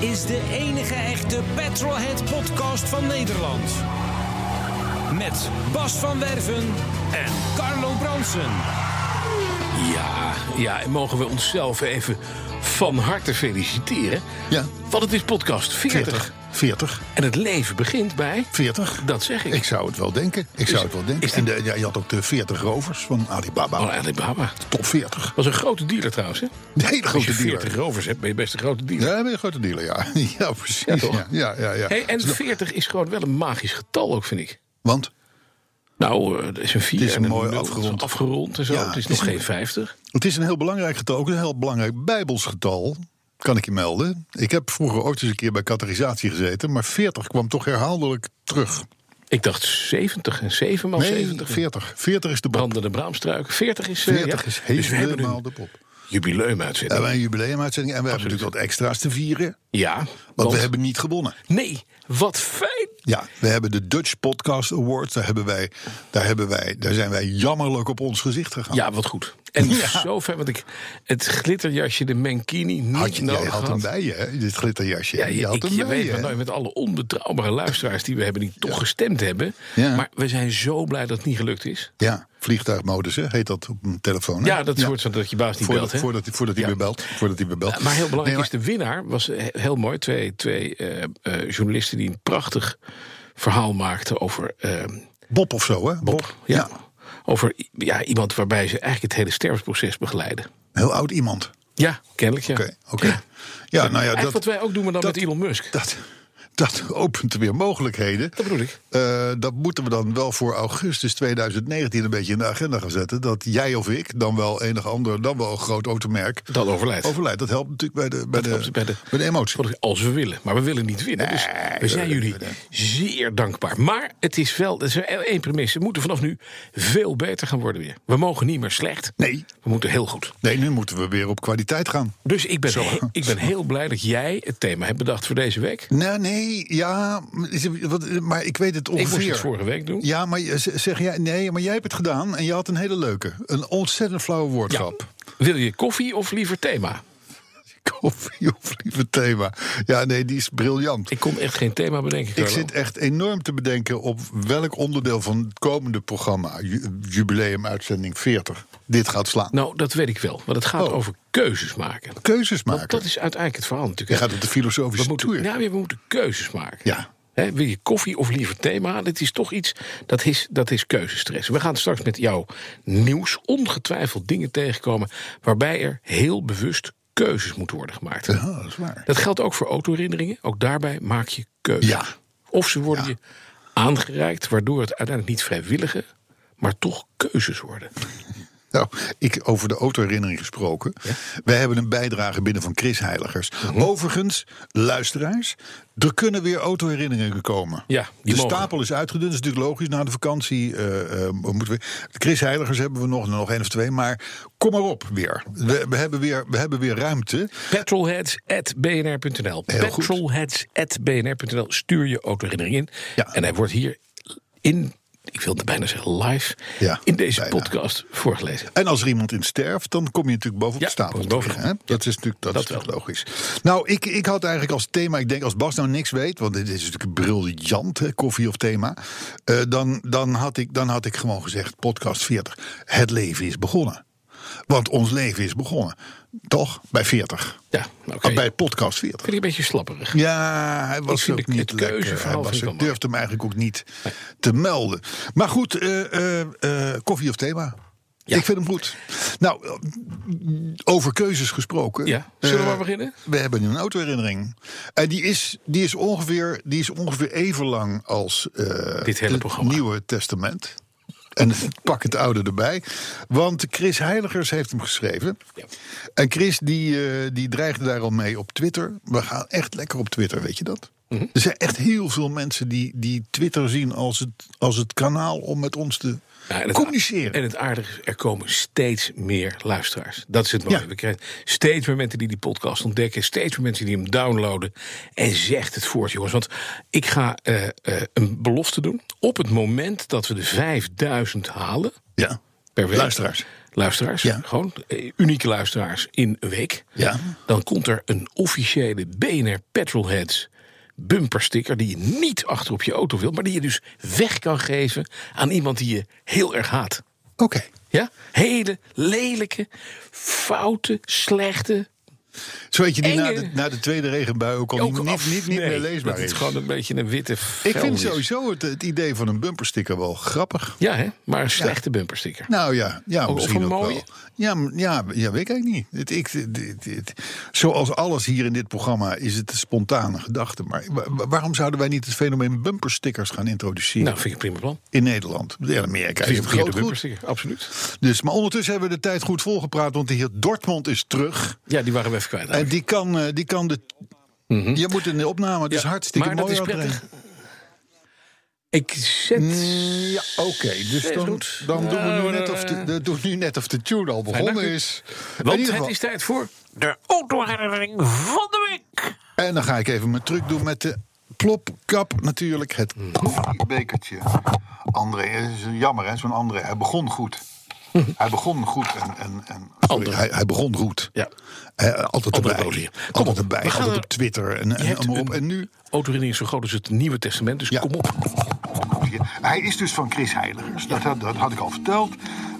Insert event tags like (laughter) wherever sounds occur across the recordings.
is de enige echte Petrolhead podcast van Nederland. Met Bas van Werven en Carlo Bronsen. Ja, ja, en mogen we onszelf even van harte feliciteren. Ja. Want het is podcast 40. 40. 40. En het leven begint bij... 40. Dat zeg ik. Ik zou het wel denken. Ik Is- zou het wel denken. En de, ja, je had ook de 40 rovers van Alibaba. Oh, Alibaba. Top 40. was een grote dealer trouwens, hè? De hele Als je grote 40 dealer. rovers hebt, ben je best een grote dealer. Ja, ben je een grote dealer, ja. (laughs) Ja, precies. Ja, toch? Ja, ja. Hey, en 40 is gewoon wel een magisch getal ook, vind ik. Want Nou, eh, er is een 4 Het is en een mooi nul, afgerond. afgerond en zo. Ja, het is nog een- geen 50. het is een heel belangrijk getal. Ook een heel belangrijk bijbels getal. Kan ik je melden. Ik heb vroeger ooit eens een keer bij kategorisatie gezeten. Maar 40 kwam toch herhaaldelijk terug. Ik dacht 70 en 7 maal Nee, 70. 40. 40 is de Bob. Brandende braamstruiken. 40 is, eh, 40 ja. is Dus we hebben helemaal de pop. jubileumuitzending. We hebben een jubileumuitzending. En we hebben natuurlijk wat extra's te vieren. Ja, Want want- we hebben niet gewonnen. Nee, wat fijn. Ja, we hebben de Dutch Podcast Awards. Daar, hebben wij, daar, hebben wij, daar zijn wij jammerlijk op ons gezicht gegaan. Ja, wat goed. En (laughs) Ja. zo fijn, want ik het glitterjasje, de Mankini, niet had je, nodig jij had had. hem bij je, hè? dit glitterjasje. Ja, je je, had ik, hem je bij weet je. met alle onbetrouwbare luisteraars die we hebben, die toch gestemd hebben. Ja. Maar we zijn zo blij dat het niet gelukt is. Ja, vliegtuigmodus hè, heet dat op een telefoon. Hè? Ja, dat soort van dat je baas niet voordat, belt. Hè? voordat, hij- voordat hij weer belt. Voordat hij weer belt. Maar heel belangrijk Nee, is, de winnaar was eh, heel mooi. Twee, twee eh, eh, journalisten die een prachtig verhaal maakten over eh, Bob of zo, hè? Bob. Ja. Over ja, iemand waarbij ze eigenlijk het hele sterfproces begeleiden. Heel oud iemand. Ja, kennelijk ja. Oké, oké. Ja. Ja, nou ja, dat, wat wij ook doen, maar dan dat- met Elon Musk. dat, dat opent weer mogelijkheden. Dat bedoel ik. Eh, dat moeten we dan wel voor augustus 2019 een beetje in de agenda gaan zetten. Dat jij of ik, dan wel enig ander, dan wel een groot automerk, Dat overlijdt. overlijdt. Dat helpt natuurlijk bij de, bij de, bij de- bij de emotie. Als we willen. Maar we willen niet winnen. dus we zijn jullie zeer dankbaar. Maar het is wel, dat is één premisse. We moeten vanaf nu veel beter gaan worden weer. We mogen niet meer slecht. Nee. We moeten heel goed. Nee, nu moeten we weer op kwaliteit gaan. Dus ik ben, he- ik ben (laughs) heel blij dat jij het thema hebt bedacht voor deze week. Nee, nee, ja, maar ik weet het Ik moest ongeveer. het vorige week doen. Ja, maar zeg jij, nee, maar jij hebt het gedaan en je had een hele leuke. Een ontzettend flauwe woordgrap. Wil je koffie of liever thema? Koffie (laughs) of lieve thema. Ja, nee, die is briljant. Ik kon echt geen thema bedenken. Ik zit echt enorm te bedenken op welk onderdeel van het komende programma, ju- jubileum uitzending 40, dit gaat slaan. Nou, dat weet ik wel. Want het gaat Oh. over keuzes maken. Keuzes maken. Want dat is uiteindelijk het verhaal Je natuurlijk. gaat op de we filosofische moeten, tour. nou, we moeten keuzes maken. Ja. Wil je koffie of liever thema? Dat is toch iets, dat is, dat is keuzestress. We gaan straks met jouw nieuws ongetwijfeld dingen tegenkomen... waarbij er heel bewust keuzes moeten worden gemaakt. Ja, dat is waar. Dat geldt ook voor autoherinneringen. Ook daarbij maak je keuzes. Ja. Of ze worden je aangereikt... waardoor het uiteindelijk niet vrijwillige... maar toch keuzes worden. Nou, ik over de autoherinnering gesproken. Wij hebben een bijdrage binnen van Chris Heiligers. Mhm. Overigens, luisteraars, er kunnen weer autoherinneringen komen. Ja, die de mogen. stapel is uitgedund, dat is natuurlijk logisch. Na de vakantie eh, moeten we. Chris Heiligers hebben we nog, nog één of twee. Maar kom maar op weer. We, we, hebben, weer we hebben weer ruimte. Petrolheads.bnr.nl. Petrolheads.bnr.nl Stuur je autoherinnering in. Ja. En hij wordt hier in, ik wil het bijna zeggen live... Ja, in deze bijna. podcast voorgelezen. En als er iemand in sterft, dan kom je natuurlijk bovenop Ja, de stapel. hè? Dat is natuurlijk, dat dat is natuurlijk logisch. Nou, ik, ik had eigenlijk als thema, ik denk als Bas nou niks weet, want dit is natuurlijk briljant, hè, koffie of thema. eh, dan, dan, had ik, dan had ik gewoon gezegd, podcast 40. Het leven is begonnen. Want ons leven is begonnen. Toch? Bij 40. Ja, oké. Ah, Bij podcast 40. Vind ik een beetje slapperig. Ja, hij was ook niet lekker. Hij, was, ik durfde hem eigenlijk ook niet te melden. Maar goed, eh, eh, eh, koffie of thema? Ja. Ik vind hem goed. Nou, over keuzes gesproken. Ja, zullen we maar beginnen? We hebben nu een autoherinnering. En die is, die is, ongeveer, die is ongeveer even lang als Dit hele het programma. Nieuwe Testament. En pak het oude erbij. Want Chris Heiligers heeft hem geschreven. Ja. En Chris die, eh, die dreigde daar al mee op Twitter. We gaan echt lekker op Twitter, weet je dat? Mhm. Er zijn echt heel veel mensen die, die Twitter zien als het, als het kanaal om met ons te En het- communiceren. En het aardige is, er komen steeds meer luisteraars. Dat is het mooie. Ja. We krijgen steeds meer mensen die die podcast ontdekken. Steeds meer mensen die hem downloaden. En zegt het voort, jongens. Want ik ga eh, eh, een belofte doen. Op het moment dat we de 5000 halen ja. per week. Luisteraars. Luisteraars, Ja. gewoon eh, unieke luisteraars in een week. Ja. Dan komt er een officiële BNR Petrolheads bumpersticker... die je niet achter op je auto wilt... maar die je dus weg kan geven aan iemand die je heel erg haat. Oké. Ja? Hele lelijke, foute, slechte... Zo weet je die na de, na de tweede regenbui ook al ook niet, niet, af- niet, niet nee, meer leesbaar is. het gewoon een beetje een witte Ik vind is. sowieso het, het idee van een bumpersticker wel grappig. Ja, hè? maar een slechte bumpersticker. Nou ja, ja misschien een ook mooie? wel. Ja, ja, ja, weet ik eigenlijk niet. Het, ik, het- het- het- zoals alles hier in dit programma is het een spontane gedachte. Maar wa- wa- waarom zouden wij niet het fenomeen bumperstickers gaan introduceren Nou, vind ik een prima plan. in Nederland? In Amerika is het groot bumpersticker, absoluut. Dus, maar ondertussen hebben we de tijd goed volgepraat, want de heer Dortmund is terug. Ja, die waren we even kwijt. En die kan, eh, die kan de. Je moet in de opname, het is Ja, hartstikke maar dat mooi. is André. prettig. Ik zet... Mm, Ja, oké. Dus dan, dan doen we nu net of de, eh, de- doen nu net of de tune al begonnen is. In Want ieder het geval- is tijd voor de autoherinnering van de week. En dan ga ik even mijn truc doen met de plopkap natuurlijk. Het koffiebekertje. André, het is jammer hè, zo'n André. Hij begon goed. Hij begon goed en... en, en sorry, hij, hij begon goed. Ja. Hij, altijd erbij. Bozier. Kom Altijd op, erbij. we gaan Altijd op Twitter en, en, een En nu... autoherinnering zo groot als het Nieuwe Testament, dus Ja. kom op. Hij is dus van Chris Heiligers. Dat, had- dat had ik al verteld.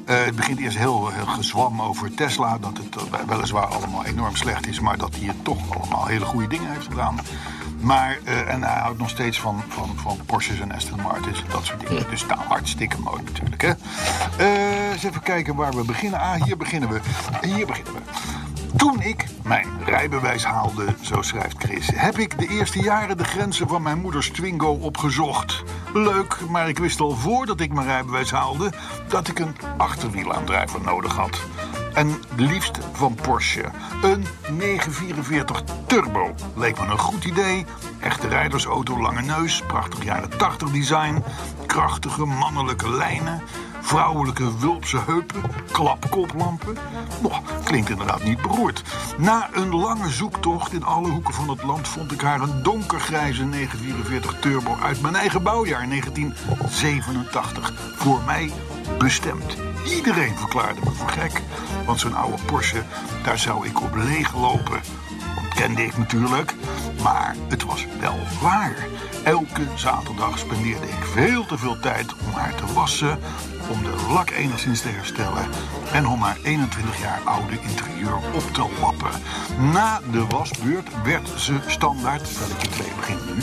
Eh, het begint eerst heel, heel gezwam over Tesla. Dat het eh, weliswaar allemaal enorm slecht is. Maar dat hij het toch allemaal hele goede dingen heeft gedaan. Maar, eh, en hij houdt nog steeds van, van, van Porsches en Aston Martins en dat soort dingen. Dus nou, hartstikke mooi natuurlijk. Hè? Eh, eens even kijken waar we beginnen. Ah, hier beginnen we. Hier beginnen we. Toen ik mijn rijbewijs haalde, zo schrijft Chris, heb ik de eerste jaren de grenzen van mijn moeders Twingo opgezocht. Leuk, maar ik wist al voordat ik mijn rijbewijs haalde dat ik een achterwielaandrijver nodig had. En liefst van Porsche. Een 944 Turbo leek me een goed idee. Echte rijdersauto, lange neus, prachtig jaren 80 design, krachtige mannelijke lijnen. Vrouwelijke wulpse heupen, klapkoplampen. Nou, klinkt inderdaad niet beroerd. Na een lange zoektocht in alle hoeken van het land vond ik haar een donkergrijze 944 Turbo uit mijn eigen bouwjaar 1987. Voor mij bestemd. Iedereen verklaarde me voor gek, want zo'n oude Porsche, daar zou ik op leeg lopen. Dat kende ik natuurlijk, maar het was wel waar. Elke zaterdag spendeerde ik veel te veel tijd om haar te wassen, om de lak enigszins te herstellen en om haar 21 jaar oude interieur op te lappen. Na de wasbeurt werd ze standaard, spelletje 2 begint nu,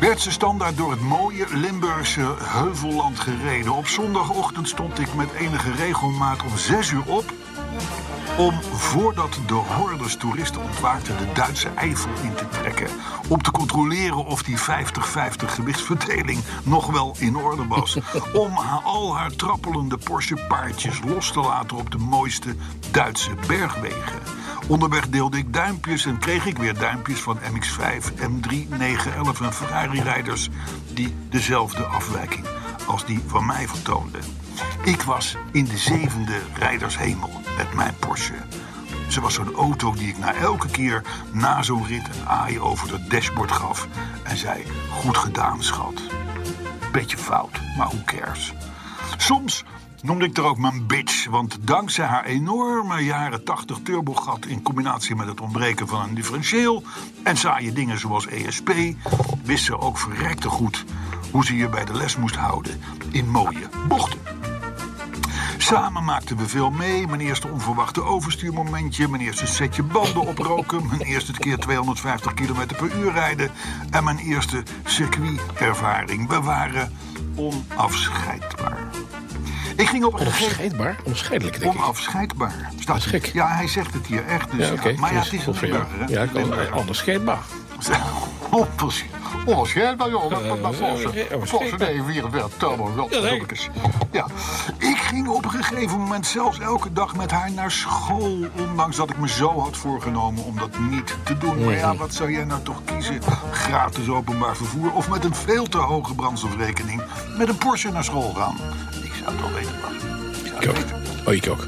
werd ze standaard door het mooie Limburgse heuvelland gereden. Op zondagochtend stond ik met enige regelmaat om 6 uur op om voordat de hordes toeristen ontwaakten de Duitse Eifel in te trekken. Om te controleren of die 50-50 gewichtsverdeling nog wel in orde was. (laughs) Om al haar trappelende Porsche paardjes los te laten op de mooiste Duitse bergwegen. Onderweg deelde ik duimpjes en kreeg ik weer duimpjes van MX-5, M3, 911 en Ferrari-rijders... die dezelfde afwijking als die van mij vertoonden. Ik was in de zevende rijdershemel met mijn Porsche. Ze was zo'n auto die ik na elke keer na zo'n rit een aai over het dashboard gaf... en zei, goed gedaan, schat. Beetje fout, maar who cares. Soms noemde ik er ook mijn bitch, want dankzij haar enorme jaren 80 turbogat in combinatie met het ontbreken van een differentieel en saaie dingen zoals ESP, wist ze ook verrekte goed hoe ze je bij de les moest houden in mooie bochten. Samen maakten we veel mee. Mijn eerste onverwachte overstuurmomentje. Mijn eerste setje banden oproken. Mijn eerste keer 250 km per uur rijden. En mijn eerste circuitervaring. We waren onafscheidbaar. Ik ging op een Onafscheidbaar? Onscheidelijk, denk ik. Onafscheidbaar. Staat is gek. Ja, hij zegt het hier echt. Dus Ja, maar ja, Dus het is een burger. Ja, kan onafscheidbaar. (laughs) Precies. Onwaarschijnlijk. Dat, dat, dat Porsche. eh, Porsche 944 Turbo. Dat Ja, nee. ik. Ja. Ging op een gegeven moment zelfs elke dag met haar naar school. Ondanks dat ik me zo had voorgenomen om dat niet te doen. Maar ja, wat zou jij nou toch kiezen? Gratis openbaar vervoer of met een veel te hoge brandstofrekening met een Porsche naar school gaan? Ik zou het wel weten, Bas. Ik zou het weten. Oh, ik ook.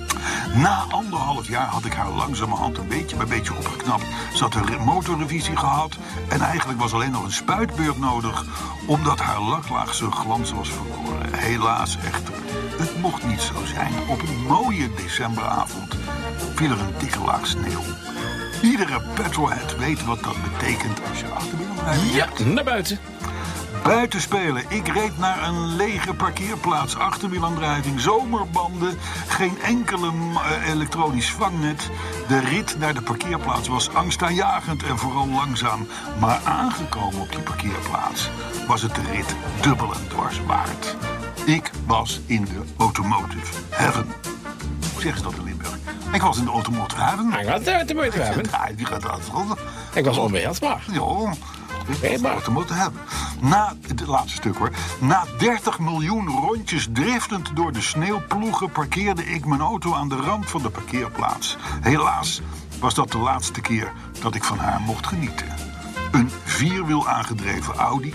Na anderhalf jaar had ik haar langzamerhand een beetje bij beetje opgeknapt. Ze had een motorrevisie gehad. En eigenlijk was alleen nog een spuitbeurt nodig. Omdat haar laklaag zijn glans was verloren. Helaas echter. Het mocht niet zo zijn. Op een mooie decemberavond viel er een dikke laag sneeuw. Iedere petrolhead weet wat dat betekent als je achterwiel rijdt. Ja, naar buiten. Buiten spelen. Ik reed naar een lege parkeerplaats. Achterwielaandrijving, zomerbanden. Geen enkele eh, elektronisch vangnet. De rit naar de parkeerplaats was angstaanjagend en vooral langzaam. Maar aangekomen op die parkeerplaats was het de rit dubbel en dwars waard. Ik was in de automotive heaven. Hoe zeggen ze dat in Limburg? Ik was in de automotive heaven. Hij gaat uit de die gaat dat Ik was onweersbaar. ja, Te moeten hebben. Na, het laatste stuk hoor. Na 30 miljoen rondjes driftend door de sneeuwploegen... parkeerde ik mijn auto aan de rand van de parkeerplaats. Helaas was dat de laatste keer dat ik van haar mocht genieten. Een vierwiel aangedreven Audi...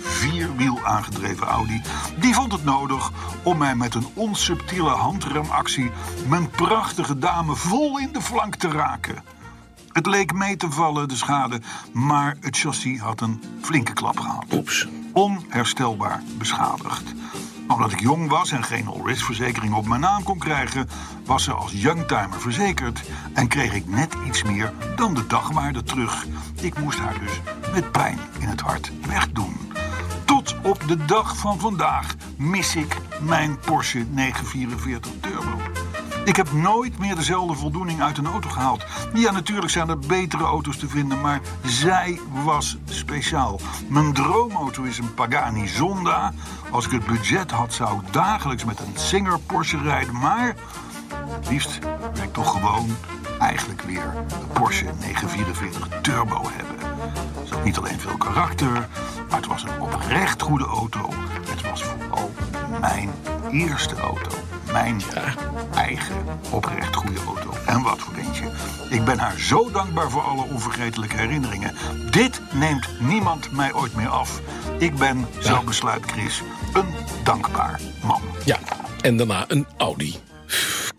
Vierwiel aangedreven Audi. Die vond het nodig om mij met een onsubtiele handremactie... mijn prachtige dame vol in de flank te raken. Het leek mee te vallen, de schade, maar het chassis had een flinke klap gehad. Oeps. Onherstelbaar beschadigd. Omdat ik jong was en geen all-risk verzekering op mijn naam kon krijgen, was ze als youngtimer verzekerd en kreeg ik net iets meer dan de dagwaarde terug. Ik moest haar dus met pijn in het hart wegdoen. Tot op de dag van vandaag mis ik mijn Porsche 944 Turbo. Ik heb nooit meer dezelfde voldoening uit een auto gehaald. Ja, natuurlijk zijn er betere auto's te vinden, maar zij was speciaal. Mijn droomauto is een Pagani Zonda. Als ik het budget had, zou ik dagelijks met een Singer Porsche rijden. Maar het liefst wil ik toch gewoon eigenlijk weer de Porsche 944 Turbo hebben. Ze had niet alleen veel karakter, maar het was een oprecht goede auto. Het was vooral mijn eerste auto. Mijn eigen oprecht goede auto. En wat voor eentje. Ik ben haar zo dankbaar voor alle onvergetelijke herinneringen. Dit neemt niemand mij ooit meer af. Ik ben, zo besluit Chris, een dankbaar man. Ja, en daarna een Audi.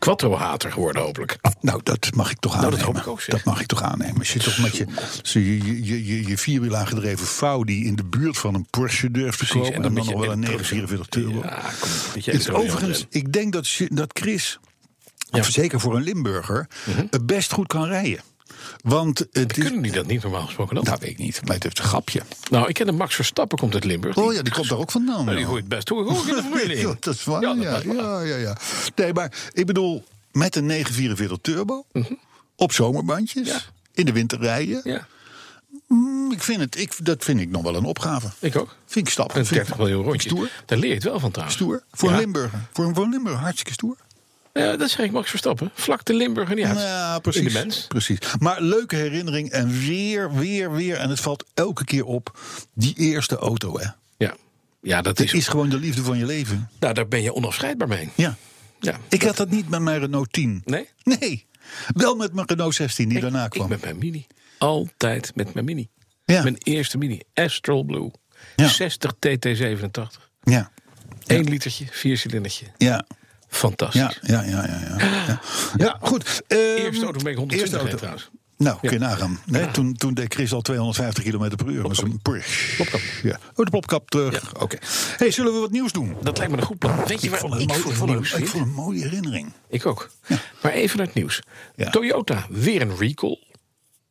Quattro-hater geworden hopelijk. Nou, dat mag ik toch Nou, dat aannemen. hoop ik ook, zeg. Dat mag ik toch aannemen. Als je toch met je, je, je, je, je, je vierwiel aangedreven Faudi in de buurt van een Porsche durft te kopen... en dan, nog wel een elektro- 944 Turbo. Ja, kom, is overigens, ik denk dat, dat Chris, Ja. Mhm. zeker voor een Limburger, het best goed kan rijden. Want het is... Kunnen die dat niet normaal gesproken dan? Dat weet ik niet, maar het heeft een grapje. Nou, ik ken de Max Verstappen, komt uit Limburg. Oh ja, die komt daar ook vandaan. Nou, die gooit best. Hoor in de (laughs) familie? Dat is waar. Ja, Ja, ja, ja, ja. Nee, maar ik bedoel, met een 944 turbo, op zomerbandjes, in de winter rijden. Ja, Mm, Ik vind het, ik, dat vind ik nog wel een opgave. ik ook. Vind ik stap. Een Vind 30 ik miljoen rondjes. Stoer. Daar leer je het wel van trouwens. Stoer. Voor Ja. een Limburger. Voor een, voor een Limburger hartstikke stoer. Ja, dat zeg ik Max Verstappen. Vlak de Limburger niet uit. Ja, In precies. de mens. precies. Maar leuke herinnering en weer, weer, weer. En het valt elke keer op. Die eerste auto, hè. Ja, ja dat is, is gewoon de liefde van je leven. Nou, daar ben je onafscheidbaar mee. Ja. Ja. Ik had dat niet met mijn Renault 10. Nee? Nee. Wel met mijn Renault 16 die daarna Ik kwam. met mijn Mini. Altijd met mijn Mini. Ja. Mijn eerste Mini. Astral Blue. Ja. 60 TT87. Ja. 1 litertje, viercilindertje. Ja. Fantastisch. Ja, ja, ja, ja. (gasps) Ja, ja. goed. ehm, Eerste auto ben ik 120 eerste reed auto. trouwens. Nou, kun je nagaan. Nee, toen, toen deed Chris al 250 km per uur. Dat was een Porsche. Plopkap. Ja. Oh, de plopkap terug. Oké. Hey, zullen we wat nieuws doen? Dat lijkt me een goed plan. Weet je ik ik vond nieuws het- ik vond een mooie herinnering. Ik ook. Maar even naar het nieuws. Toyota, weer een recall.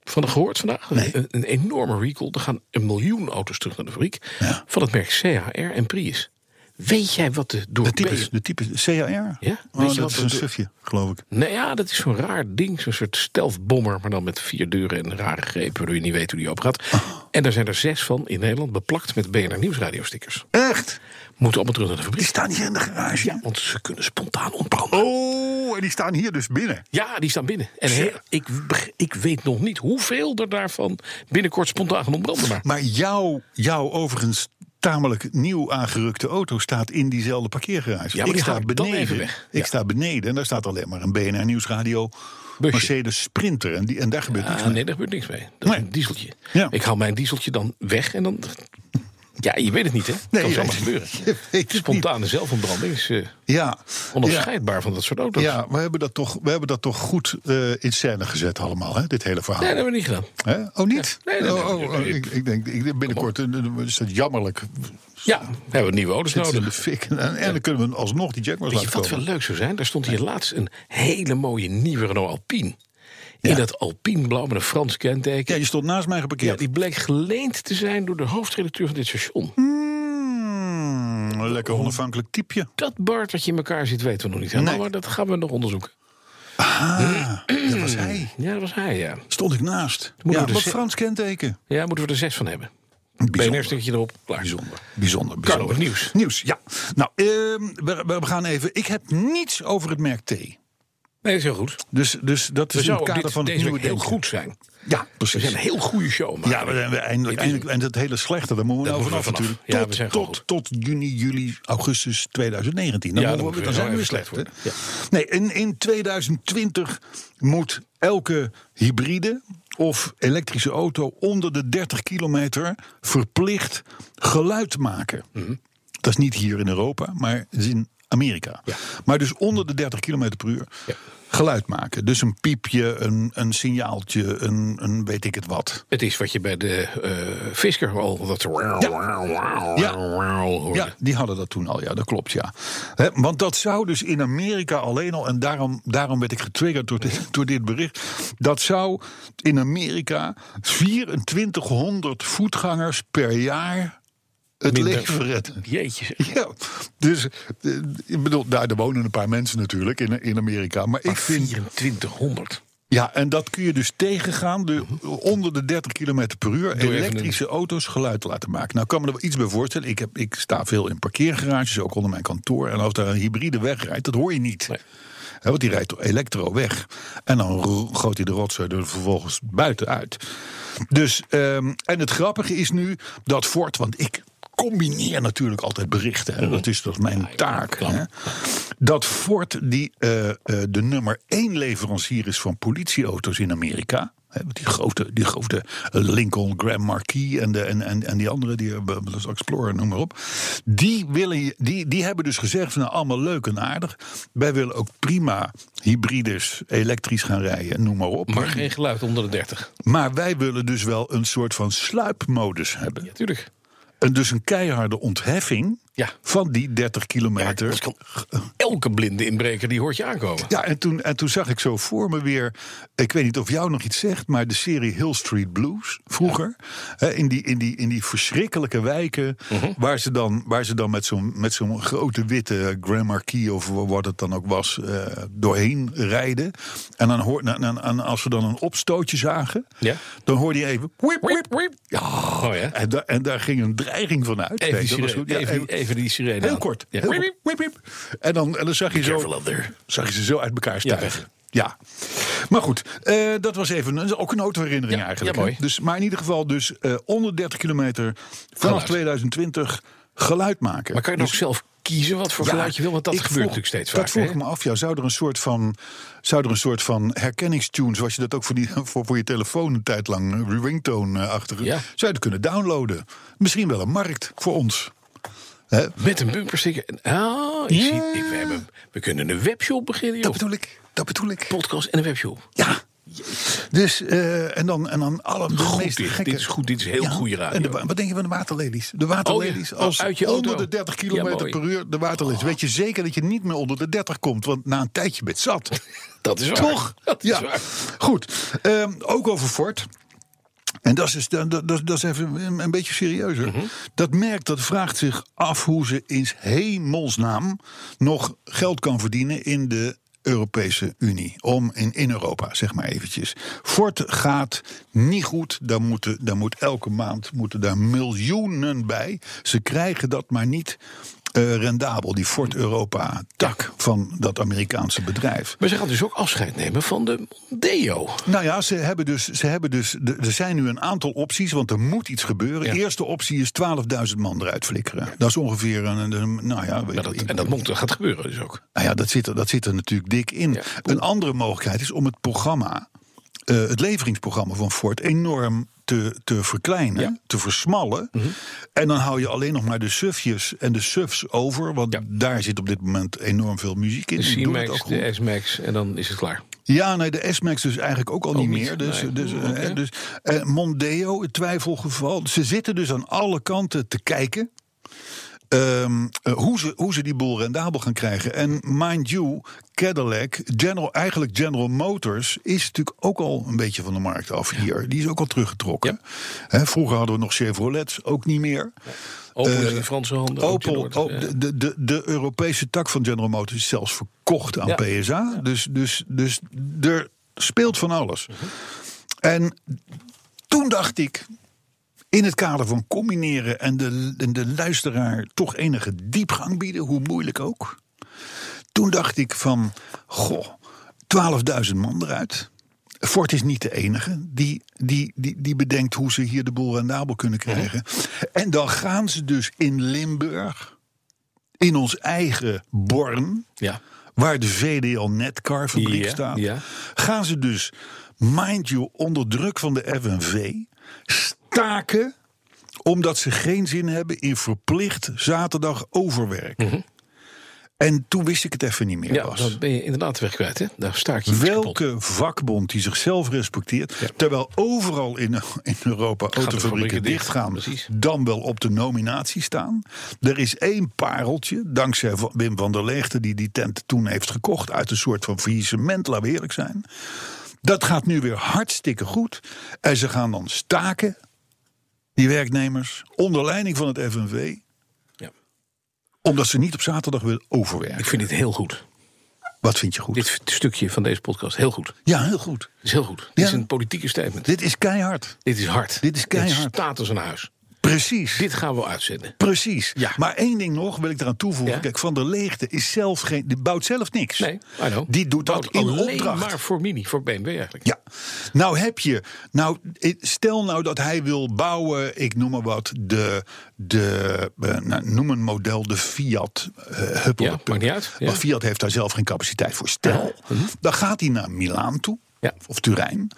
Van de gehoord vandaag? Een, een enorme recall. Er gaan een miljoen auto's terug naar de fabriek. Van het merk CHR en Prius. Weet jij wat de door De types, de types CHR? Ja, weet oh, je dat wat is een sufje, geloof ik. Nou ja, dat is zo'n raar ding. Zo'n soort stealthbommer, maar dan met vier deuren en rare greep... waardoor je niet weet hoe die open gaat. Oh. En daar zijn er zes van in Nederland beplakt met BNR Nieuwsradio stickers. Echt? moeten allemaal terug naar de Die fabriek. staan hier in de garage. Ja, want ze kunnen spontaan ontbranden. Oh, en die staan hier dus binnen. Ja, die staan binnen. En he- ik, ik weet nog niet hoeveel er daarvan binnenkort spontaan gaan ontbranden. Maar Maar jouw, jouw overigens tamelijk nieuw aangerukte auto staat in diezelfde parkeergarage. Ja, maar ik sta beneden. Ik Ja. sta beneden en daar staat alleen maar een BNR Nieuwsradio Busje. Mercedes Sprinter. En, die, en daar gebeurt niks mee. nee, daar gebeurt niks mee. Dat is een dieseltje. Ja. Ik haal mijn dieseltje dan weg en dan... Ja, je weet het niet, hè? Nee, kan zomaar gebeuren. Spontane zelfontbranding is eh, Ja. onafscheidbaar van dat soort auto's. Ja, we hebben dat toch, we hebben dat toch goed eh, in scène gezet allemaal, hè, dit hele verhaal. Nee, dat hebben we niet gedaan. Hè? Oh, niet? Nee, nee, nee, oh, oh, nee, oh, ik, ik denk, ik, binnenkort eh, is dat jammerlijk. Ja, we hebben nieuwe auto's in nodig. de fik. En, en dan kunnen we alsnog die Jaguars Weet je laten wat wel leuk zou zijn? Daar stond hier laatst een hele mooie nieuwe Renault Alpine. In dat Alpine blauw met een Frans kenteken. Ja, je stond naast mij Ja, geparkeerd. die bleek geleend te zijn door de hoofdredacteur van dit station. Mm, een lekker onafhankelijk typeje. Dat Bart wat je in elkaar zit weten we nog niet helemaal, Nee. maar dat gaan we nog onderzoeken. Ah, dat was hij. Ja, dat was hij, ja. Stond ik naast. Moeten Ja, wat Frans kenteken. Ja, moeten we er zes van hebben. Bijzonder. BNR-stukje erop, klaar. Bijzonder. Bijzonder. Carlo, bijzonder. nieuws. Nieuws, ja. Nou, ehm, we, we we gaan even. Ik heb niets over het merk T. Nee, dat is heel goed. Dus, dus dat We is in het kader dit, van het deze nieuwe heel goed zijn. Ja, We precies. zijn een heel goede show. maken. Ja, we zijn we eindelijk, eindelijk, en dat hele slechte, daar moeten we nou we vanaf vanaf. natuurlijk. Ja, tot, we zijn tot, tot juni, juli, augustus 2019. Dan, Ja, we, dan we zijn we weer slecht. slecht hè? Nee, in, in 2020 moet elke hybride of elektrische auto onder de 30 kilometer verplicht geluid maken. Mhm. Dat is niet hier in Europa, maar in Amerika. Ja. Maar dus onder de 30 kilometer per uur Ja. geluid maken. Dus een piepje, een, een signaaltje, een, een weet ik het wat. Het is wat je bij de eh Fisker al... Dat. Ja. hoorde. Ja, die hadden dat toen al, ja, dat klopt, ja. Want dat zou dus in Amerika alleen al, en daarom, daarom werd ik getriggerd door dit, door dit bericht. Dat zou in Amerika 2400 voetgangers per jaar het leven redden. Jeetje. (laughs) Ja, dus eh, ik bedoel, daar wonen een paar mensen natuurlijk in, in Amerika. Maar ik vind, 2400. ja, en dat kun je dus tegengaan, de, onder de 30 km per uur. Door elektrische auto's geluid te laten maken. Nou, ik kan me er wel iets bij voorstellen. Ik, heb, ik sta veel in parkeergarages, ook onder mijn kantoor. En als daar een hybride wegrijdt, dat hoor je niet. Nee. Want die rijdt elektro weg. En dan gooit hij de rotzooi er vervolgens buiten uit. Dus, ehm, en het grappige is nu dat Ford, want ik combineer natuurlijk altijd berichten. Hè, dat is toch mijn taak. Hè, dat Ford die eh, eh, de nummer één leverancier is van politieauto's in Amerika. Die grote, die grote Lincoln Grand Marquis en, de, en, en, en die andere, die de Explorer, noem maar op. Die, willen, die, die hebben dus gezegd van nou, allemaal leuk en aardig. Wij willen ook prima hybrides, elektrisch gaan rijden, noem maar op. Maar geen geluid onder de 30. Maar wij willen dus wel een soort van sluipmodus hebben. Ja, tuurlijk. En dus een keiharde ontheffing Ja. van die 30 kilometer. Elke blinde inbreker die hoort je aankomen. Ja, en toen, en toen zag ik zo voor me weer. Ik weet niet of jou nog iets zegt, maar de serie Hill Street Blues vroeger. Hè, in, die, in, die, in die verschrikkelijke wijken. Mhm. waar, ze dan, waar ze dan met zo'n met zo'n grote witte Grand Marquis of wat het dan ook was. eh, doorheen rijden. En, dan hoor, en, en- en als we dan een opstootje zagen. Ja. dan hoorde je even. Wip, wip. Wip, wip. Ja, Oh ja. en, da- en daar ging een dreiging van uit. Even Nee, die dat was sirene, goed. Ja, even, even die sirene Heel aan. kort. Ja. Heel. En, dan, en dan zag je, zo, zag je ze zo uit elkaar Ja, stijgen. Ja, maar goed, eh, dat was even een, ook een autoherinnering Ja, eigenlijk. ja, hè. mooi. Dus, maar in ieder geval dus eh, onder 30 kilometer vanaf Geluid. 2020 geluid maken. Maar kan je nog Dus- zelf kiezen wat voor ja, geluid je wil? Want dat gebeurt vroeg- natuurlijk steeds Dat vaker. vroeg ik me af, ja, zou er een soort van, zou er een soort van herkenningstune, zoals je dat ook voor, die, (laughs) voor, voor je telefoon een tijd lang eh, ringtone-achtige, Ja. zou je het kunnen downloaden? Misschien wel een markt voor ons. Met een bumpersticker. Ah, ik Ja. zie, ik, we, hebben, we kunnen een webshop beginnen, Dat joh. bedoel ik. Dat bedoel ik. Podcast en een webshop. Ja. Dus, eh, en, dan, en dan alle de Goed meest dit. gekke... Dit is goed, dit is heel goede radio. En de, wat denk je van de waterlelies? De waterlelies Oh ja, als uit je auto. onder de 30 Ja, kilometer per uur de waterlelies. Weet je zeker dat je niet meer onder de 30 komt? Want na een tijdje ben je zat. (laughs) Dat is waar. Toch? (laughs) Dat is ja. waar. Goed. Ehm, ook over Ford. En dat is, dus- dat, dat, dat is even een, beetje serieuzer. Mhm. Dat merk dat vraagt zich af hoe ze in hemelsnaam nog geld kan verdienen in de Europese Unie. Om in, in Europa, zeg maar eventjes. Ford gaat niet goed. Daar, moeten, daar moet elke maand moeten daar miljoenen bij. Ze krijgen dat maar niet eh, rendabel, die Ford Europa tak van dat Amerikaanse bedrijf. Maar ze gaan dus ook afscheid nemen van de Mondeo. Nou ja, ze hebben dus, ze hebben dus de- er zijn nu een aantal opties, want er moet iets gebeuren. Ja. Eerste optie is 12.000 man eruit flikkeren. Dat is ongeveer een, een- nou ja, dat, en dat, moet, dat gaat gebeuren dus ook. nou ja, dat zit, er, dat zit er natuurlijk dik in. Ja. Een andere mogelijkheid is om het programma, eh, het leveringsprogramma van Ford, enorm te, te verkleinen, Ja. Mhm. te versmallen. En dan hou je alleen nog maar de SUV'jes en de SUV's over. Want Ja. daar zit op dit moment enorm veel muziek in. De C-Max, de S-Max en dan is het klaar. Ja, nee, de S-Max dus eigenlijk ook al niet niet, meer. Dus, nee. dus, eh, dus eh, Mondeo, het twijfelgeval. Ze zitten dus aan alle kanten te kijken. Ehm, eh, hoe, ze, hoe ze die boel rendabel gaan krijgen. En mind you, Cadillac, General, eigenlijk General Motors, is natuurlijk ook al een beetje van de markt af hier. Die is ook al teruggetrokken. Hè, vroeger hadden we nog Chevrolets, ook niet meer. Opel is Eh, in Franse handen. ook Opel, de, de, de, Europese tak van General Motors is zelfs verkocht aan Ja. PSA. Dus, dus, dus er speelt van alles. En toen dacht ik, in het kader van combineren en de, en de luisteraar toch enige diepgang bieden, hoe moeilijk ook. Toen dacht ik van, goh, 12.000 man eruit. Ford is niet de enige die, die, die, die bedenkt hoe ze hier de boel rendabel kunnen krijgen. En dan gaan ze dus in Limburg, in ons eigen Born, Ja. waar de VDL Netcar fabriek Ja, staat, ja. gaan ze dus, mind you, onder druk van de FNV staken omdat ze geen zin hebben in verplicht zaterdag overwerk. En toen wist ik het even niet meer. Mhm. ja, Bas. dan ben je inderdaad de weg kwijt. Hè? Daar kapot. Welke vakbond die zichzelf respecteert, terwijl overal in, in Europa autofabrieken fabrieken dicht, dichtgaan, dan wel op de nominatie staan. Er is één pareltje, dankzij Wim van der Leegte, die die tent toen heeft gekocht uit een soort van faillissement, laten we eerlijk zijn. Dat gaat nu weer hartstikke goed. En ze gaan dan staken, die werknemers, onder leiding van het FNV, Ja. omdat ze niet op zaterdag willen overwerken. Ik vind dit heel goed. Wat vind je goed? Dit stukje van deze podcast, heel goed. Ja, heel goed. Is heel goed. Ja. is een politieke statement. Dit is keihard. Dit is hard. Dit is keihard. staat als een huis. Precies. Dit gaan we uitzenden. Precies. Ja. Maar één ding nog wil ik eraan toevoegen. Ja? Kijk, Van der Leegte is zelf geen, die bouwt zelf niks. Nee, I know. Die doet dat in opdracht. maar voor Mini, voor BMW eigenlijk. Ja. Nou heb je, nou stel nou dat hij wil bouwen, ik noem maar wat, de, de eh, nou, noem een model de Fiat uh, Huppel. Ja, maakt niet uit. Ja. Maar Fiat heeft daar zelf geen capaciteit voor. Stel, dan gaat hij naar Milaan toe, of Turijn.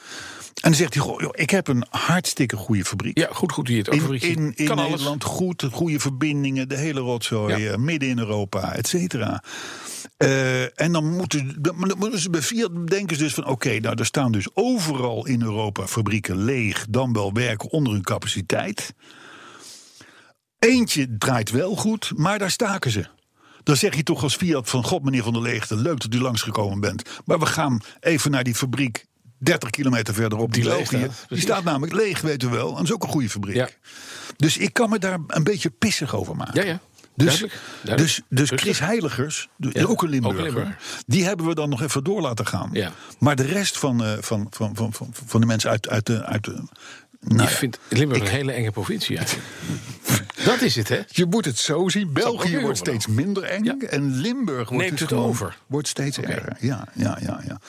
En dan zegt hij, goh, joh, ik heb een hartstikke goede fabriek. Ja, goed, goed. Die het In, in, in kan alles. Nederland goed, goede verbindingen, de hele rotzooi, Ja. eh, midden in Europa, et cetera. Eh, en dan moeten, dan moeten ze bij Fiat denken ze dus van... oké, nou, er staan dus overal in Europa fabrieken leeg... dan wel werken onder hun capaciteit. Eentje draait wel goed, maar daar staken ze. Dan zeg je toch als Fiat van... god, meneer Van der Leegte, leuk dat u langsgekomen bent... maar we gaan even naar die fabriek 30 kilometer verderop. Die leeg België. staat, Die precies. staat namelijk leeg, weet u wel. En dat is ook een goede fabriek. Ja. Dus ik kan me daar een beetje pissig over maken. Ja, ja. Dus, Duidelijk, duidelijk. dus, dus Rustig. Chris Heiligers, Ja, ook een Limburger, een Limburger. die hebben we dan nog even door laten gaan. Ja. Maar de rest van, eh, van, van, van, van, van de mensen uit, uit de. Uit de nou ja, vindt Limburg een hele enge provincie eigenlijk. (laughs) Dat is het, hè? je moet het zo zien. België wordt steeds minder eng. En Limburg wordt Neemt dus het gewoon- over. Wordt steeds erger. Ja, ja, ja. ja.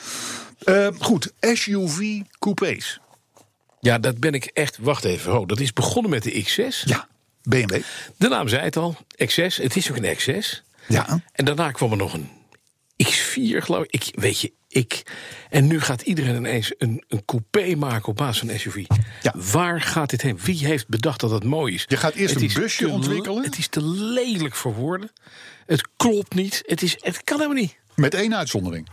Eh, goed, SUV coupés. Ja, dat ben ik echt. Wacht even. Oh, dat is begonnen met de X6. Ja, BMW. De naam zei het al. X6. Het is ook een X6. Ja. En daarna kwam er nog een X4, geloof ik. ik weet je, ik. En nu gaat iedereen ineens een, een coupé maken op basis van een SUV. Ja. Waar gaat dit heen? Wie heeft bedacht dat dat mooi is? Je gaat eerst Het een busje ontwikkelen. Het is te lelijk voor woorden. Het klopt niet. Het, is, het kan helemaal niet. Met één uitzondering.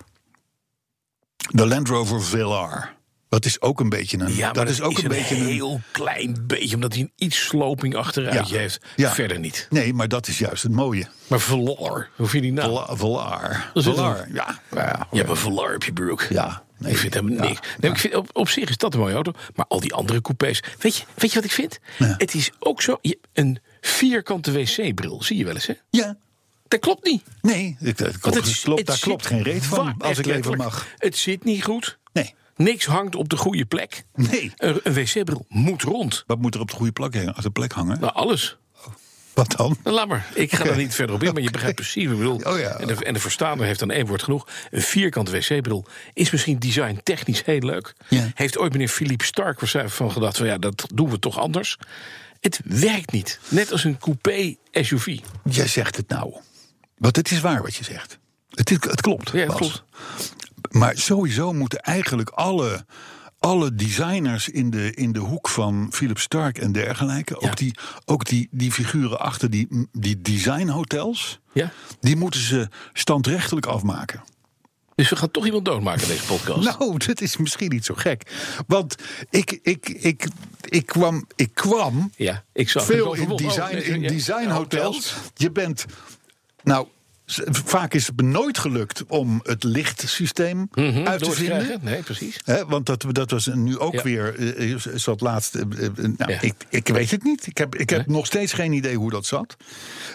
De Land Rover Velar. Dat is ook een beetje een. Ja, dat is ook een beetje een. heel klein beetje, omdat hij een iets sloping achteruit Ja. heeft. Ja. Verder niet. Nee, maar dat is juist het mooie. Maar Velar, hoe vind je die naam? Velar. Velar. Ja. Ja. Je hebt een Velar op je broek. Ja. Nee, ik vind hem niks. Nee, ik vind, op, op zich is dat een mooie auto. Maar al die andere coupés. Weet je, weet je wat ik vind? Het is ook zo. je- een vierkante wc-bril. Zie je wel eens, hè? Ja. Dat klopt niet. Nee, dat klopt, het klopt, het daar klopt geen reet van. waar, als ik even mag. Het zit niet goed. Nee. Niks hangt op de goede plek. Nee. Een, een wc-bril moet rond. Wat moet er op de goede plek hangen? De plek hangen? Nou, alles. Wat dan? Nou, laat maar. Ik ga er (laughs) niet verder op in, maar je begrijpt precies. Ik bedoel, Oh ja. en, de, en de verstaander heeft dan één woord genoeg. Een vierkant wc. Ik bedoel, is misschien design technisch heel leuk. Ja. Heeft ooit meneer Philippe Stark van gedacht... van ja, dat doen we toch anders. Het werkt niet. Net als een coupé SUV. Jij zegt het nou. Want het is waar wat je zegt. Het, het klopt. Ja, het Bas. klopt. Maar sowieso moeten eigenlijk alle, alle designers in de, in de hoek van Philip Stark en dergelijke, Ja. ook, die, ook die, die figuren achter die, die designhotels, Ja? die moeten ze standrechtelijk afmaken. Dus we gaan toch iemand doodmaken in deze podcast. Nou, dat is misschien niet zo gek. Want ik, ik, ik, ik, kwam, ik kwam ja, ik zag veel in, design, Oh, in designhotels. Je bent. Nou, vaak is het me nooit gelukt om het lichtsysteem Mhm, uit te vinden. Nee, precies. Want dat, dat was nu ook Ja. weer. eh, is- zat laatst. eh, eh, nou, Ja. ik, ik weet het niet. Ik heb, ik heb Nee? nog steeds geen idee hoe dat zat.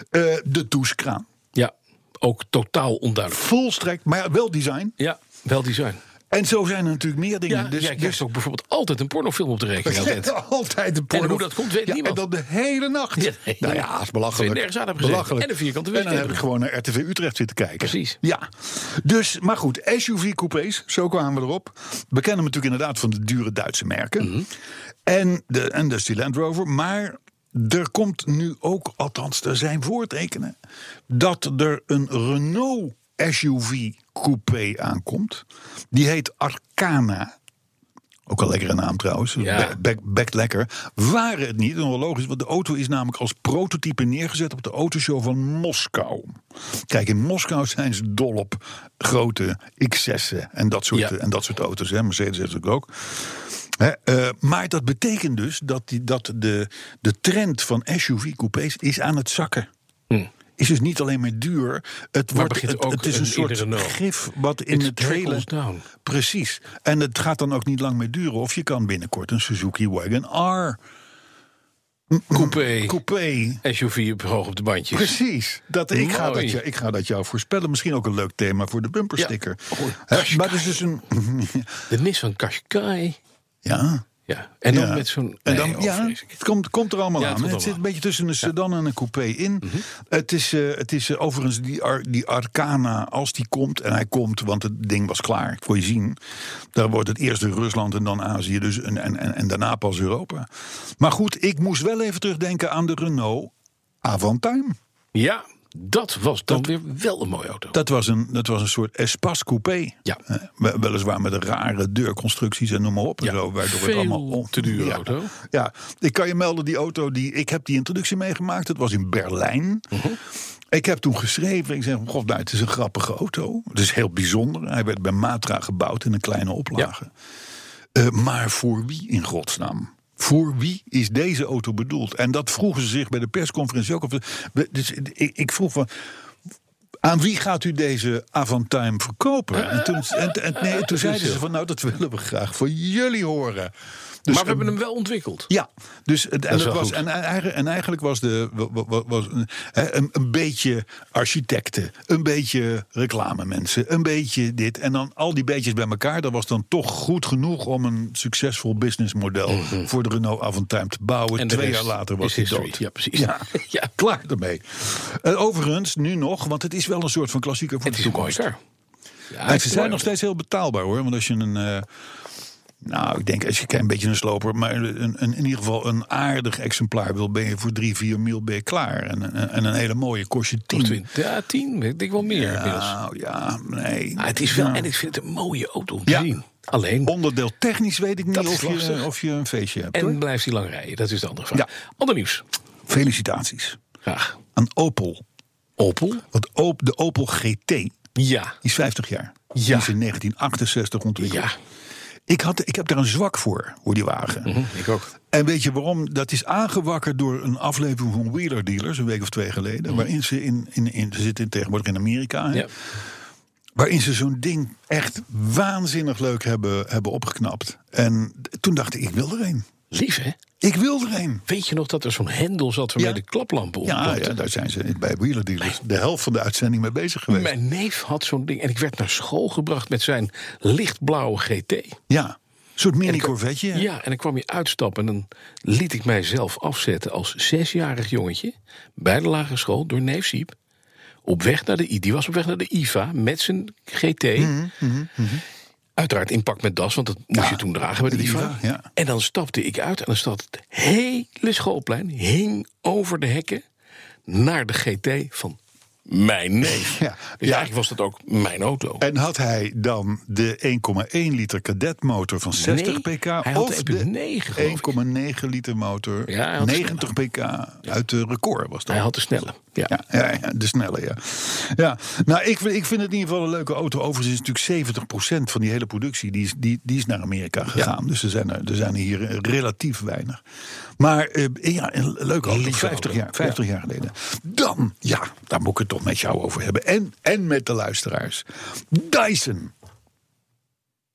Eh, de douchekraan. Ja, ook totaal onduidelijk. Volstrekt, maar wel design. Ja, wel design. En zo zijn er natuurlijk meer dingen. Ja, dus, jij krijgt ook bijvoorbeeld altijd een pornofilm op de rekening. (laughs) altijd een porno. hoe dat komt, weet ja, niemand. En dan de hele nacht. Ja, nee. nou ja, is belachelijk. nergens aan belachelijk. En een vierkante En dan heb ik gewoon naar RTV Utrecht zitten kijken. Precies. Ja. Dus, maar goed, SUV-coupés, zo kwamen we erop. We kennen hem natuurlijk inderdaad van de dure Duitse merken. Mhm. En, de, en dus die Land Rover. Maar er komt nu ook, althans, er zijn voortekenen... dat er een Renault SUV-coupé aankomt. Die heet Arcana. Ook een lekkere naam trouwens. Ja. Bek, bekt lekker. Waren het niet, en wel logisch, want de auto is namelijk als prototype neergezet op de autoshow van Moskou. Kijk, in Moskou zijn ze dol op grote X6'en en dat soort, Ja. en dat soort auto's. Hè. Mercedes heeft het ook. Eh, maar dat betekent dus dat, die, dat de, de trend van SUV-coupés is aan het zakken. Is dus niet alleen maar duur. Het, wordt, het, ook het is een soort gif wat in het hele... down. Precies. En het gaat dan ook niet lang meer duren. Of je kan binnenkort een Suzuki Wagon R Coupé, coupé. SUV op hoog op de bandjes. Precies. Dat, ik, ga Mooi. dat, je- ik ga dat jou voorspellen. Misschien ook een leuk thema voor de bumpersticker. Ja. Maar het is dus een... De Nissan Qashqai. ja. Ja, en dan Ja. met zo'n... En dan, oh, ja, het komt, komt er allemaal Ja, aan. Het, zit een beetje tussen een sedan en een coupé in. Mhm. Het is, eh, het is eh, overigens die, Ar- die Arcana, als die komt, en hij komt, want het ding was klaar, voor je zien. Daar wordt het eerst Rusland en dan Azië, dus, en, en, en, en daarna pas Europa. Maar goed, ik moest wel even terugdenken aan de Renault Avantime. Ja, dat was dan weer wel een mooie auto. Dat was een, dat was een soort Espace Coupé. Ja. We- weliswaar met rare deurconstructies en noem maar op. En Ja, zo, waardoor het allemaal on- te dure ja. auto. Ja, ik kan je melden, die auto, die, ik heb die introductie meegemaakt. Het was in Berlijn. Mhm. Ik heb toen geschreven, ik zeg, god, nou, het is een grappige auto. Het is heel bijzonder. Hij werd bij Matra gebouwd in een kleine oplage. Eh, maar voor wie in godsnaam? Voor wie is deze auto bedoeld? En dat vroegen ze zich bij de persconferentie ook. Dus ik, ik vroeg van. Aan wie gaat u deze Avantime verkopen? En toen, en, en- nee, toen zeiden ze van, nou, dat willen we graag voor jullie horen. Dus, maar we hebben hem wel ontwikkeld. ja, dus het- en, wel was, en, eigenlijk, en eigenlijk was, de, wa- wa- was een, een, een beetje architecten, een beetje reclamemensen, een beetje dit. En dan al die beetjes bij elkaar, dat was dan toch goed genoeg om een succesvol businessmodel voor de Renault Avantime te bouwen. Mhm. En Twee jaar later was hij dood. Ja, precies. Ja, (laughs) Ja. klaar ermee. Eh, overigens, nu nog, want het is wel een soort van klassieker voor Het de toekomst. Ja, En ze zijn nog steeds heel betaalbaar hoor. Want als je een. eh, nou, ik denk als je een beetje een sloper, maar een, een, in ieder geval een aardig exemplaar wil, ben je voor drie, vier mil ben je klaar. En, en, en een hele mooie kost je tien. 20, ja, 10, ik denk wel meer. Nou ja, nee. Ah, het is wel, en ik vind het een mooie auto om te Ja. zien. Alleen, Onderdeel technisch weet ik niet of je, of je een feestje hebt. en hoor. blijft hij lang rijden? Dat is de andere vraag. Ja. Ander nieuws. Felicitaties Graag. aan Opel. Opel? Want de Opel GT die Ja. is 50 jaar. Die Ja. is in 1968 ontwikkeld. Ja. Ik, had, ik heb daar een zwak voor, voor die wagen. Hm, ik ook. En weet je waarom? Dat is aangewakkerd door een aflevering van Wheeler Dealers, een week of twee geleden. Waarin ze in, in, in ze zitten tegenwoordig in Amerika. Mhm. Ja. Waarin ze zo'n ding echt waanzinnig leuk hebben, hebben opgeknapt. En toen dacht ik, ik wil er een. Lief, hè? Ik wil er een. Weet je nog dat er zo'n hendel zat waarmee Ja. de klaplampen Ja, daar zijn ze bij Wheeler Dealers de helft van de uitzending mee bezig geweest. Mijn neef had zo'n ding. En ik werd naar school gebracht met zijn lichtblauwe GT. Ja, soort En mini ik- Corvetje. Ja, en dan kwam je uitstappen en dan liet ik mijzelf afzetten als zesjarig jongetje bij de lagere school door neef Siep. Op weg naar de I. Die was op weg naar de IVA met zijn GT. Mhm, Uiteraard in pak met das, want dat moest je toen dragen bij de, IVA. En dan stapte ik uit en dan zat het hele schoolplein hing over de hekken naar de GT van mijn neef. (laughs) Ja. Dus Ja. eigenlijk was dat ook mijn auto. En had hij dan de 1,1 liter kadetmotor van 60 Nee, pk? hij had of de 1,9 geloof ik. 1,9 liter motor, Ja, hij had de 90 pk uit de record was dat. Hij had de snelle. Ja. Ja, de snelle, ja. ja. Nou, ik, vind- ik vind het in ieder geval een leuke auto. Overigens is natuurlijk 70% van die hele productie... die is, die, die is naar Amerika gegaan. Dus er zijn er, er zijn er hier relatief weinig. Maar eh, ja, een leuke auto. Lieve 50, auto. jaar, 50 jaar geleden. Dan, ja, daar moet ik het toch met jou over hebben. En, en met de luisteraars. Dyson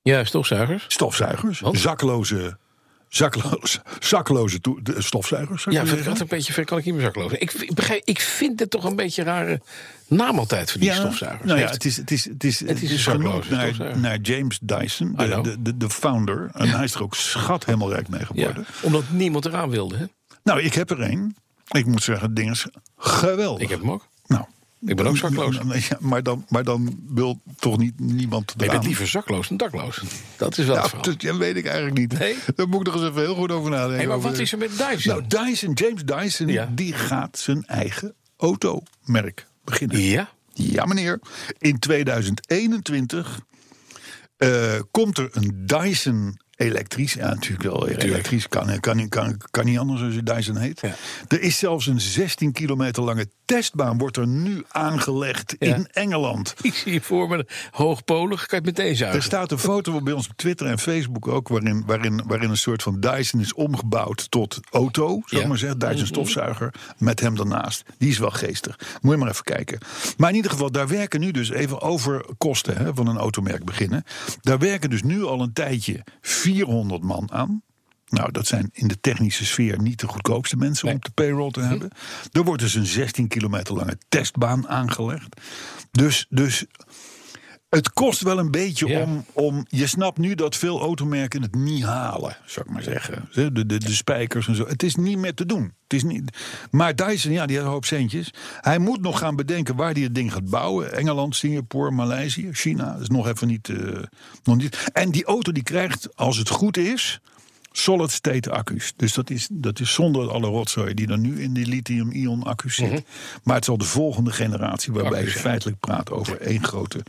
Ja, stofzuigers. stofzuigers. Wat? Zakloze... Zakloze, zakloze de stofzuigers. Ja, ik een beetje ver kan ik niet meer zaklozen. Ik, ik, begrijp, ik vind het toch een beetje een rare naam altijd voor die stofzuigers. Nou ja, het is, het is, het is, het is naar, naar James Dyson, de, de, de, de founder. En hij is er ook schat helemaal rijk mee ja, geworden. omdat niemand eraan wilde. Hè? Nou, ik heb er één. Ik moet zeggen, het ding is geweldig. Ik heb hem ook. Ik ben ook zakloos. Ja, maar, dan, maar dan wil toch niet niemand je bent liever zakloos dan dakloos. Dat is wel Ja, dat ja, weet ik eigenlijk niet. Nee? Daar moet ik nog eens even heel goed over nadenken. Hey, maar over- wat is er met Dyson? Nou, Dyson, James Dyson, Ja. die gaat zijn eigen automerk beginnen. ja? Ja, meneer. In 2021 eh, komt er een Dyson elektrisch. Ja, natuurlijk wel elektrisch. Kan, kan, kan, kan niet anders als je Dyson heet. Ja. Er is zelfs een 16 kilometer lange testbaan wordt er nu aangelegd Ja. in Engeland. (laughs) Ik zie je voor me hoogpolig. Kan je het meteen Er zuigen. staat een foto bij ons op Twitter en Facebook ook... waarin, waarin, waarin een soort van Dyson is omgebouwd tot auto. Zou Ja. maar zeggen. Dyson stofzuiger met hem daarnaast. Die is wel geestig. Moet je maar even kijken. Maar in ieder geval, daar werken nu dus even over kosten hè, van een automerk beginnen. Daar werken dus nu al een tijdje 400 man aan. Nou, dat zijn in de technische sfeer niet de goedkoopste mensen om te payroll te hebben. Er wordt dus een 16 kilometer lange testbaan aangelegd. Dus, dus het kost wel een beetje Ja. om, om. Je snapt nu dat veel automerken het niet halen, zou ik maar zeggen. De, de, de spijkers en zo. Het is niet meer te doen. Het is niet, maar Dyson, ja, die heeft een hoop centjes. Hij moet nog gaan bedenken waar hij het ding gaat bouwen. Engeland, Singapore, Maleisië, China. Dat is nog even niet, eh, nog niet. En die auto die krijgt, als het goed is. Solid state accu's. Dus dat is, dat is zonder alle rotzooi die er nu in die lithium-ion accu's zit. Maar het zal de volgende generatie, waarbij Accu's, je feitelijk praat over één grote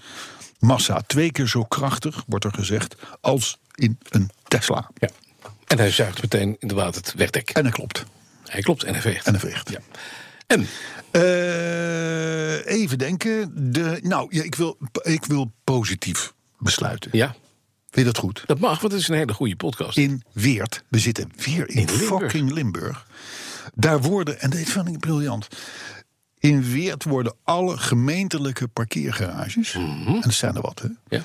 massa. Twee keer zo krachtig, wordt er gezegd, als in een Tesla. Ja. En hij zuigt meteen inderdaad het wegdek. En dat klopt. Hij klopt en hij veegt. En dat veegt. Ja. En Eh, even denken. De, nou, ja, ik, wil, ik wil positief besluiten. ja, Vind je dat goed? dat mag, want het is een hele goede podcast. in Weert. We zitten weer in, In Limburg. fucking Limburg. Daar worden, en dit vind ik briljant. In Weert worden alle gemeentelijke parkeergarages, en dat zijn er wat, hè, Ja.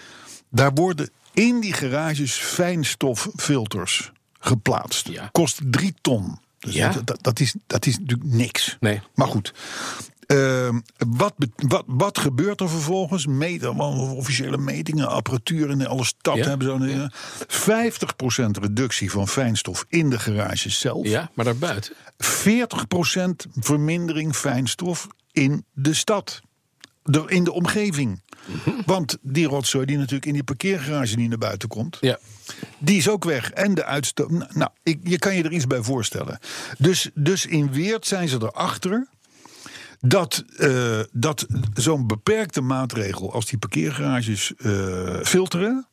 daar worden in die garages fijnstoffilters geplaatst. Ja. Kost drie ton. Dus Ja. dat, dat, dat is, dat is natuurlijk niks. Nee. Maar goed. Ehm, wat, wat, wat gebeurt er vervolgens? Meten, officiële metingen, apparatuur in alle stad Ja. hebben zo'n dingen. 50% reductie van fijnstof in de garages zelf. ja, maar daarbuiten. 40% vermindering fijnstof in de stad. De, in de omgeving. Mhm. Want die rotzooi die natuurlijk in die parkeergarage niet naar buiten komt. Ja. Die is ook weg. En de uitstoot. Nou, ik, je kan je er iets bij voorstellen. Dus, dus in Weert zijn ze erachter. Dat, eh, dat zo'n beperkte maatregel als die parkeergarages eh, filteren.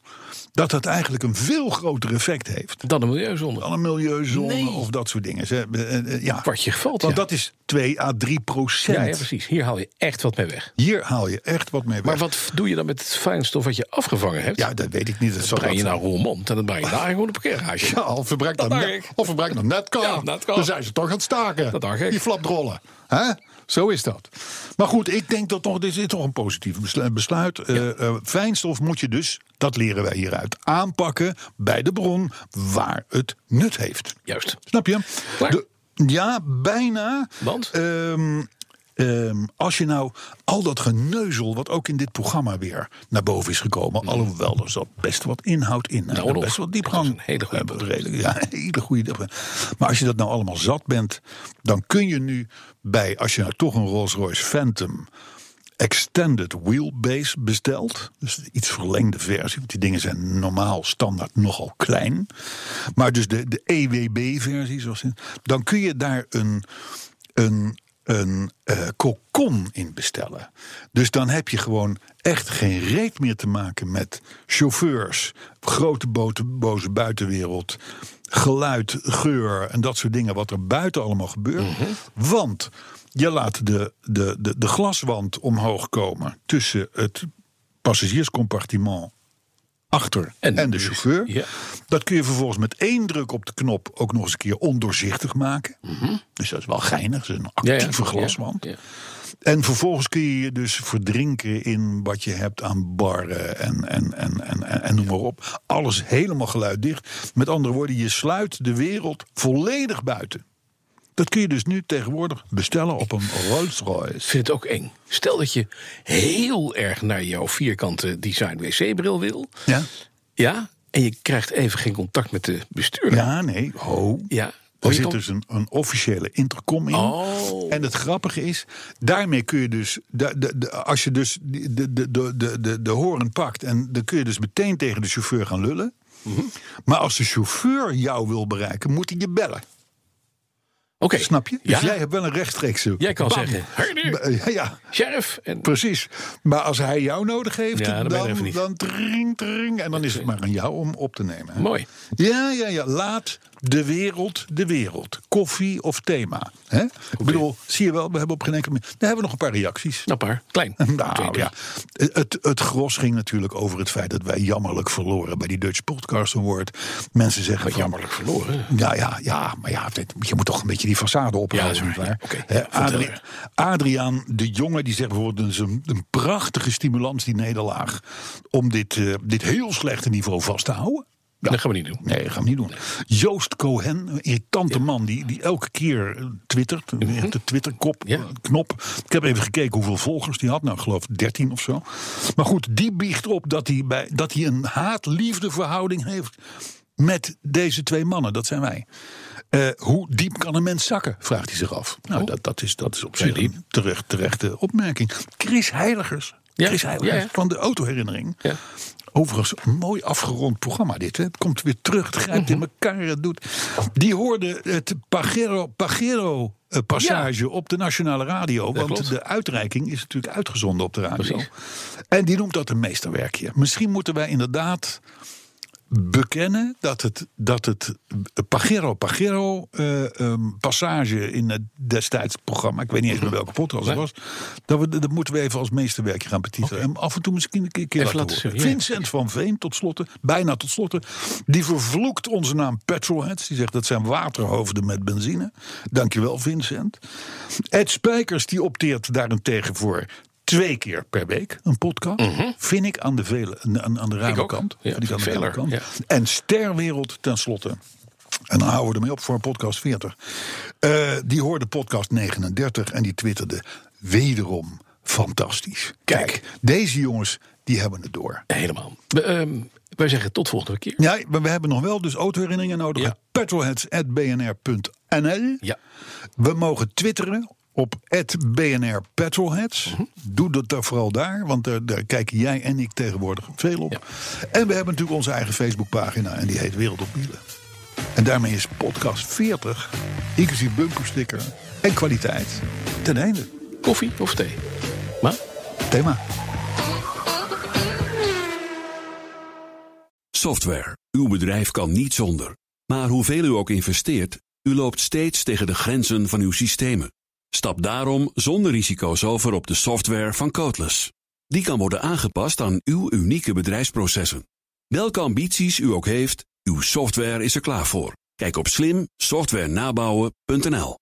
Dat dat eigenlijk een veel groter effect heeft. Dan een milieuzonde. Dan een milieuzone Nee. of dat soort dingen. Ze, eh, ja. Kwartje gevalt, Want ja. dat is 2 à 3 procent. ja, ja, precies. Hier haal je echt wat mee weg. Hier haal je echt wat mee weg. Maar wat doe je dan met het fijnstof wat je afgevangen hebt? Ja, dat weet ik niet. Dat zal breng je dat- naar Roermond en dan breng je (laughs) daar gewoon een parkeergarage. Ja, of verbruik Dat dan, net, of verbruik dan (laughs) net kan. Ja, net. Dan zijn ze toch aan het staken. Dat dacht ik. Die flaprollen. Hè? Zo is dat. Maar goed, ik denk dat toch, dit is toch een positief beslu- besluit. Eh, eh, fijnstof moet je dus, dat leren wij hieruit, aanpakken bij de bron waar het nut heeft. Juist. Snap je? Klaar? De- ja, bijna. Want? Ehm, ehm, als je nou al dat geneuzel, wat ook in dit programma weer naar boven is gekomen, alhoewel er zat best wat inhoud in, Mm. Nou, nog. best wat diepgang. is een hele goede redelijk- Ja, (laughs) hele goede. Maar als je dat nou allemaal zat bent, dan kun je nu bij, als je nou toch een Rolls Royce Phantom extended wheelbase bestelt. Dus de iets verlengde versie. Want die dingen zijn normaal standaard nogal klein. Maar dus de, de EWB-versie, zoals in, dan kun je daar een, een, een eh cocon in bestellen. Dus dan heb je gewoon echt geen reet meer te maken met chauffeurs, grote boten, boze buitenwereld, geluid, geur en dat soort dingen, wat er buiten allemaal gebeurt. Want je laat de, de, de, de glaswand omhoog komen tussen het passagierscompartiment achter en, En de chauffeur. ja. Dat kun je vervolgens met één druk op de knop ook nog eens een keer ondoorzichtig maken. Dus dat is wel geinig. Dat is een Mhm. Ja, actieve glaswand. Ja, ja. En vervolgens kun je je dus verdrinken in wat je hebt aan barren en, en, en, en, en, en noem maar op. Alles helemaal geluiddicht. Met andere woorden, je sluit de wereld volledig buiten. Dat kun je dus nu tegenwoordig bestellen op een Rolls Ik Royce. vind het ook eng. Stel dat je heel erg naar jouw vierkante design wc-bril wil. Ja? Ja, en je krijgt even geen contact met de bestuurder. Ja, nee, ho. Ja. Er zit dus een, een officiële intercom in. Oh. En het grappige is, daarmee kun je dus, de, de, de- als je dus de, de, de, de, de, de horen pakt, en dan kun je dus meteen tegen de chauffeur gaan lullen. Mhm. Maar als de chauffeur jou wil bereiken, moet hij je bellen. Oké. Snap je? Dus Ja, jij hebt wel een rechtstreekse. jij kan bam. zeggen, Ja, ja, sheriff. En precies. Maar als hij jou nodig heeft, Ja, dan dan, dan tring, tring. En dan is het maar aan jou om op te nemen. hè. Mooi. Ja, ja, ja. Laat de wereld de wereld. Koffie of thema. Hè? Ik bedoel, zie je wel, we hebben op geen enkele... Daar hebben we nog een paar reacties. Nou, paar. Klein. Nou ja, het, het gros ging natuurlijk over het feit dat wij jammerlijk verloren bij die Dutch Podcast Award. Mensen zeggen van, jammerlijk verloren. ja, ja, ja, maar ja, je moet toch een beetje die façade ophouden. Ja, Adri- er. Adriaan de Jonge, die zegt bijvoorbeeld... het is een, een prachtige stimulans, die nederlaag... om dit, eh, dit heel slechte niveau vast te houden. Ja. Dat gaan we niet doen. Nee, dat gaan we niet doen. Joost Cohen, een irritante man die, die elke keer eh, twittert. Echt de Twitterkop, Mhm. Ja. eh, knop. Ik heb even gekeken hoeveel volgers die had. Nou, ik geloof 13 of zo. Maar goed, die biegt op dat hij, bij, dat hij een haat-liefde verhouding heeft met deze twee mannen. Dat zijn wij. Eh, hoe diep kan een mens zakken? Vraagt hij zich af. Nou, dat, dat, is, dat is op zich een terecht, terechte opmerking. Chris Heiligers. Chris Heiligers van de autoherinnering. Overigens, een mooi afgerond programma dit. Hè. Het komt weer terug, het grijpt in elkaar. Het doet. Die hoorde het Pagero, Pagero eh, passage op de nationale radio. want klopt. de uitreiking is natuurlijk uitgezonden op de radio. Precies. En die noemt dat een meesterwerkje. Misschien moeten wij inderdaad bekennen dat het, dat het Pagero Pagero eh, ehm, passage in het destijds programma, ik weet niet eens meer welke podcast het was, dat, we, dat moeten we even als meesterwerkje gaan betitelen. En af en toe misschien een keer, keer laten laten horen. zien, ja. Vincent van Veen, tot slotte, bijna tot slotte, die vervloekt onze naam Petrolheads. Die zegt dat zijn waterhoofden met benzine. Dankjewel Vincent. Ed Spijkers die opteert daarentegen voor twee keer per week een podcast. Vind ik aan de, vele, aan, aan de ruime Mhm. kant. Ja, Vind ik aan de ruime kant. ja. En Sterwereld tenslotte. En dan houden we ermee op voor podcast 40. Eh, die hoorde podcast 39 en die twitterde wederom fantastisch. Kijk, deze jongens, die hebben het door. Helemaal. We, ehm, wij zeggen tot volgende keer. Ja, maar we hebben nog wel dus autoherinneringen nodig. Ja. Petrolheads.bnr.nl Ja. We mogen twitteren op BNR Petrolheads. Mhm. Doe dat daar vooral daar, want daar, daar kijken jij en ik tegenwoordig veel op. Ja. En we hebben natuurlijk onze eigen Facebookpagina en die heet Wereld op Wielen. En daarmee is podcast 40, inclusief bumpersticker en kwaliteit, ten einde. Koffie of thee? Maar Thema. Software. Uw bedrijf kan niet zonder. Maar hoeveel u ook investeert, u loopt steeds tegen de grenzen van uw systemen. Stap daarom zonder risico's over op de software van Codeless. Die kan worden aangepast aan uw unieke bedrijfsprocessen. Welke ambities u ook heeft, uw software is er klaar voor. Kijk op slimsoftwarenabouwen.nl.